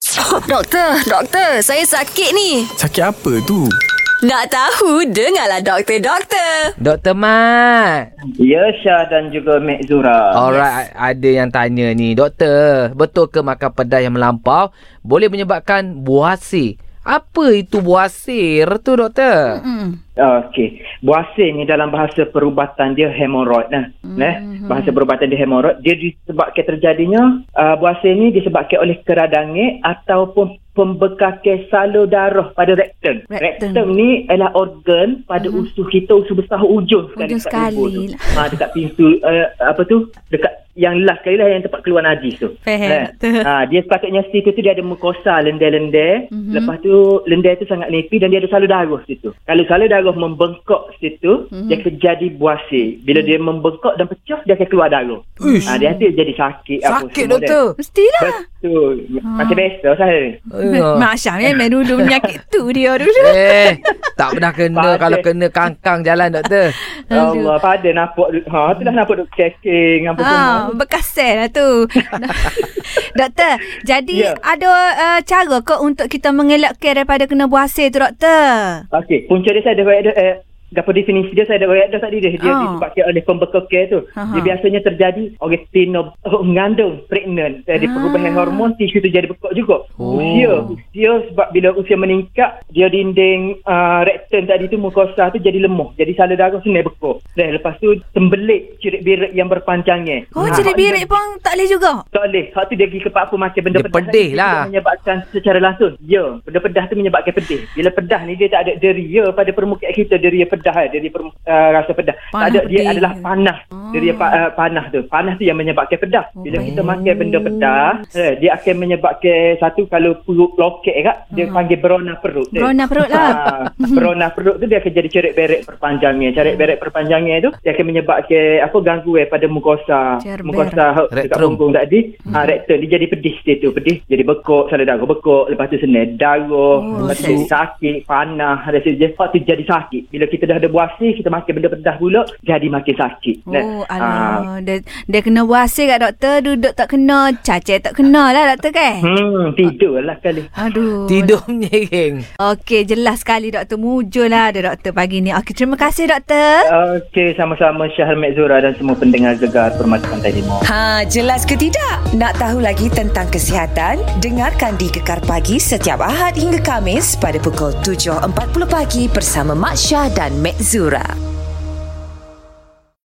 Doktor, doktor, saya sakit ni. Sakit apa tu? Nak tahu, dengarlah doktor, doktor. Mat. Ya, Syah dan juga Mek Zura. Alright, ada yang tanya ni. Doktor, betul ke makan pedas yang melampau boleh menyebabkan buasir? Apa itu buasir tu, doktor? Hmm. Okey. Buasir ni dalam bahasa perubatan dia hemoroid lah. Mm-hmm. Bahasa perubatan dia hemoroid. Dia disebabkan terjadinya uh, buasir ni disebabkan oleh keradangit ataupun pembekakan salur darah pada rektum. Rektum. Rektum ni adalah organ pada mm-hmm. usus kita, usus besar ujung sekali Ujung dekat sekali tu. Ha, dekat pintu uh, apa tu? Dekat yang last sekali lah yang tempat keluar najis tu. Faham, betul. Ha, dia sepatutnya situ tu dia ada mukosa lendir-lendir. Mhm. Mm-hmm. Lepas tu lendir tu sangat nipis dan dia ada salur darah situ. Kalau salur darah membengkak situ, Mhm. mm-hmm. dia akan jadi buasir. Bila dia membengkak dan pecah, dia akan keluar darah. Uish. Ha, dia nanti jadi sakit. apa Sakit, semua doktor. Mestilah. Dia. Betul. Macam biasa saya. Eh, Mak Syah memang dulu penyakit tu dia dulu. eh, tak pernah kena Pada. kalau kena kangkang jalan, doktor. Aduh. Allah, pada nampak ha, tu dah nampak duk checking apa semua. Ha, bekas sel lah tu. doktor, jadi Ya. ada uh, cara ke untuk kita mengelakkan daripada kena buasir tu, doktor? Okey, punca dia saya ada ada eh, apa definisi dia saya ada royak dah tadi dia. Dia Ah. disebabkan oleh pembekal tu. Aha. Dia biasanya terjadi oleh tino oh, mengandung pregnant. Jadi Ah. perubahan hormon tisu tu jadi bekak juga. Oh. Usia, usia sebab bila usia meningkat dia dinding uh, rektum tadi tu mukosa tu jadi lemah. Jadi salur darah senang bekak. Dan lepas tu tembelit cirit birik yang berpanjangnya. Oh, Ha, jadi hak birik pun tak boleh juga? tak boleh. Hak tu dia pergi ke apa makan benda Dia pedas. pedih Dia lah. menyebabkan secara langsung. Ya, benda pedas tu menyebabkan pedih. Bila pedas ni dia tak ada deria pada permukaan kita, deria pedas eh, deria permu, uh, rasa pedas. Panas tak ada dia pedih. adalah panas. Ah. Deria pa, uh, panas tu. Panas tu yang menyebabkan pedas. Bila Oh, kita makan benda pedas, eh, dia akan menyebabkan satu kalau perut lokek kak, dia panggil berona perut. dia. Berona perut lah. Ah, berona perut tu dia akan jadi cerit beret perpanjangnya. Cerit beret perpanjangnya tu dia akan menyebabkan apa gangguan pada mukosa. Cerit Mukosa dekat punggung tadi. Ha, rektum dia jadi pedih situ. Pedih jadi bekok, salur darah bekok. Lepas tu senang darah. Oh, lepas tu sakit, panas. Ada sebab tu jadi sakit. Bila kita dah ada buasir, kita makan benda pedas pula, jadi makin sakit. Oh, Ah, alah. Dia, dia kena buasir kat doktor, duduk tak kena, cacet tak kena lah doktor kan? Hmm, tidur lah kali. Aduh. Tidur menyering. Okey, jelas sekali doktor. Mujur lah ada doktor pagi ni. Okey, terima kasih doktor. Okey, sama-sama Syahal Mek Zura dan semua pendengar Gegar Permata Pantai Timur. Ha, jelas ke tidak? Nak tahu lagi tentang kesihatan? Dengarkan di Gekar Pagi setiap Ahad hingga Kamis pada pukul 7.40 pagi bersama Mak Syah dan Mek Zura.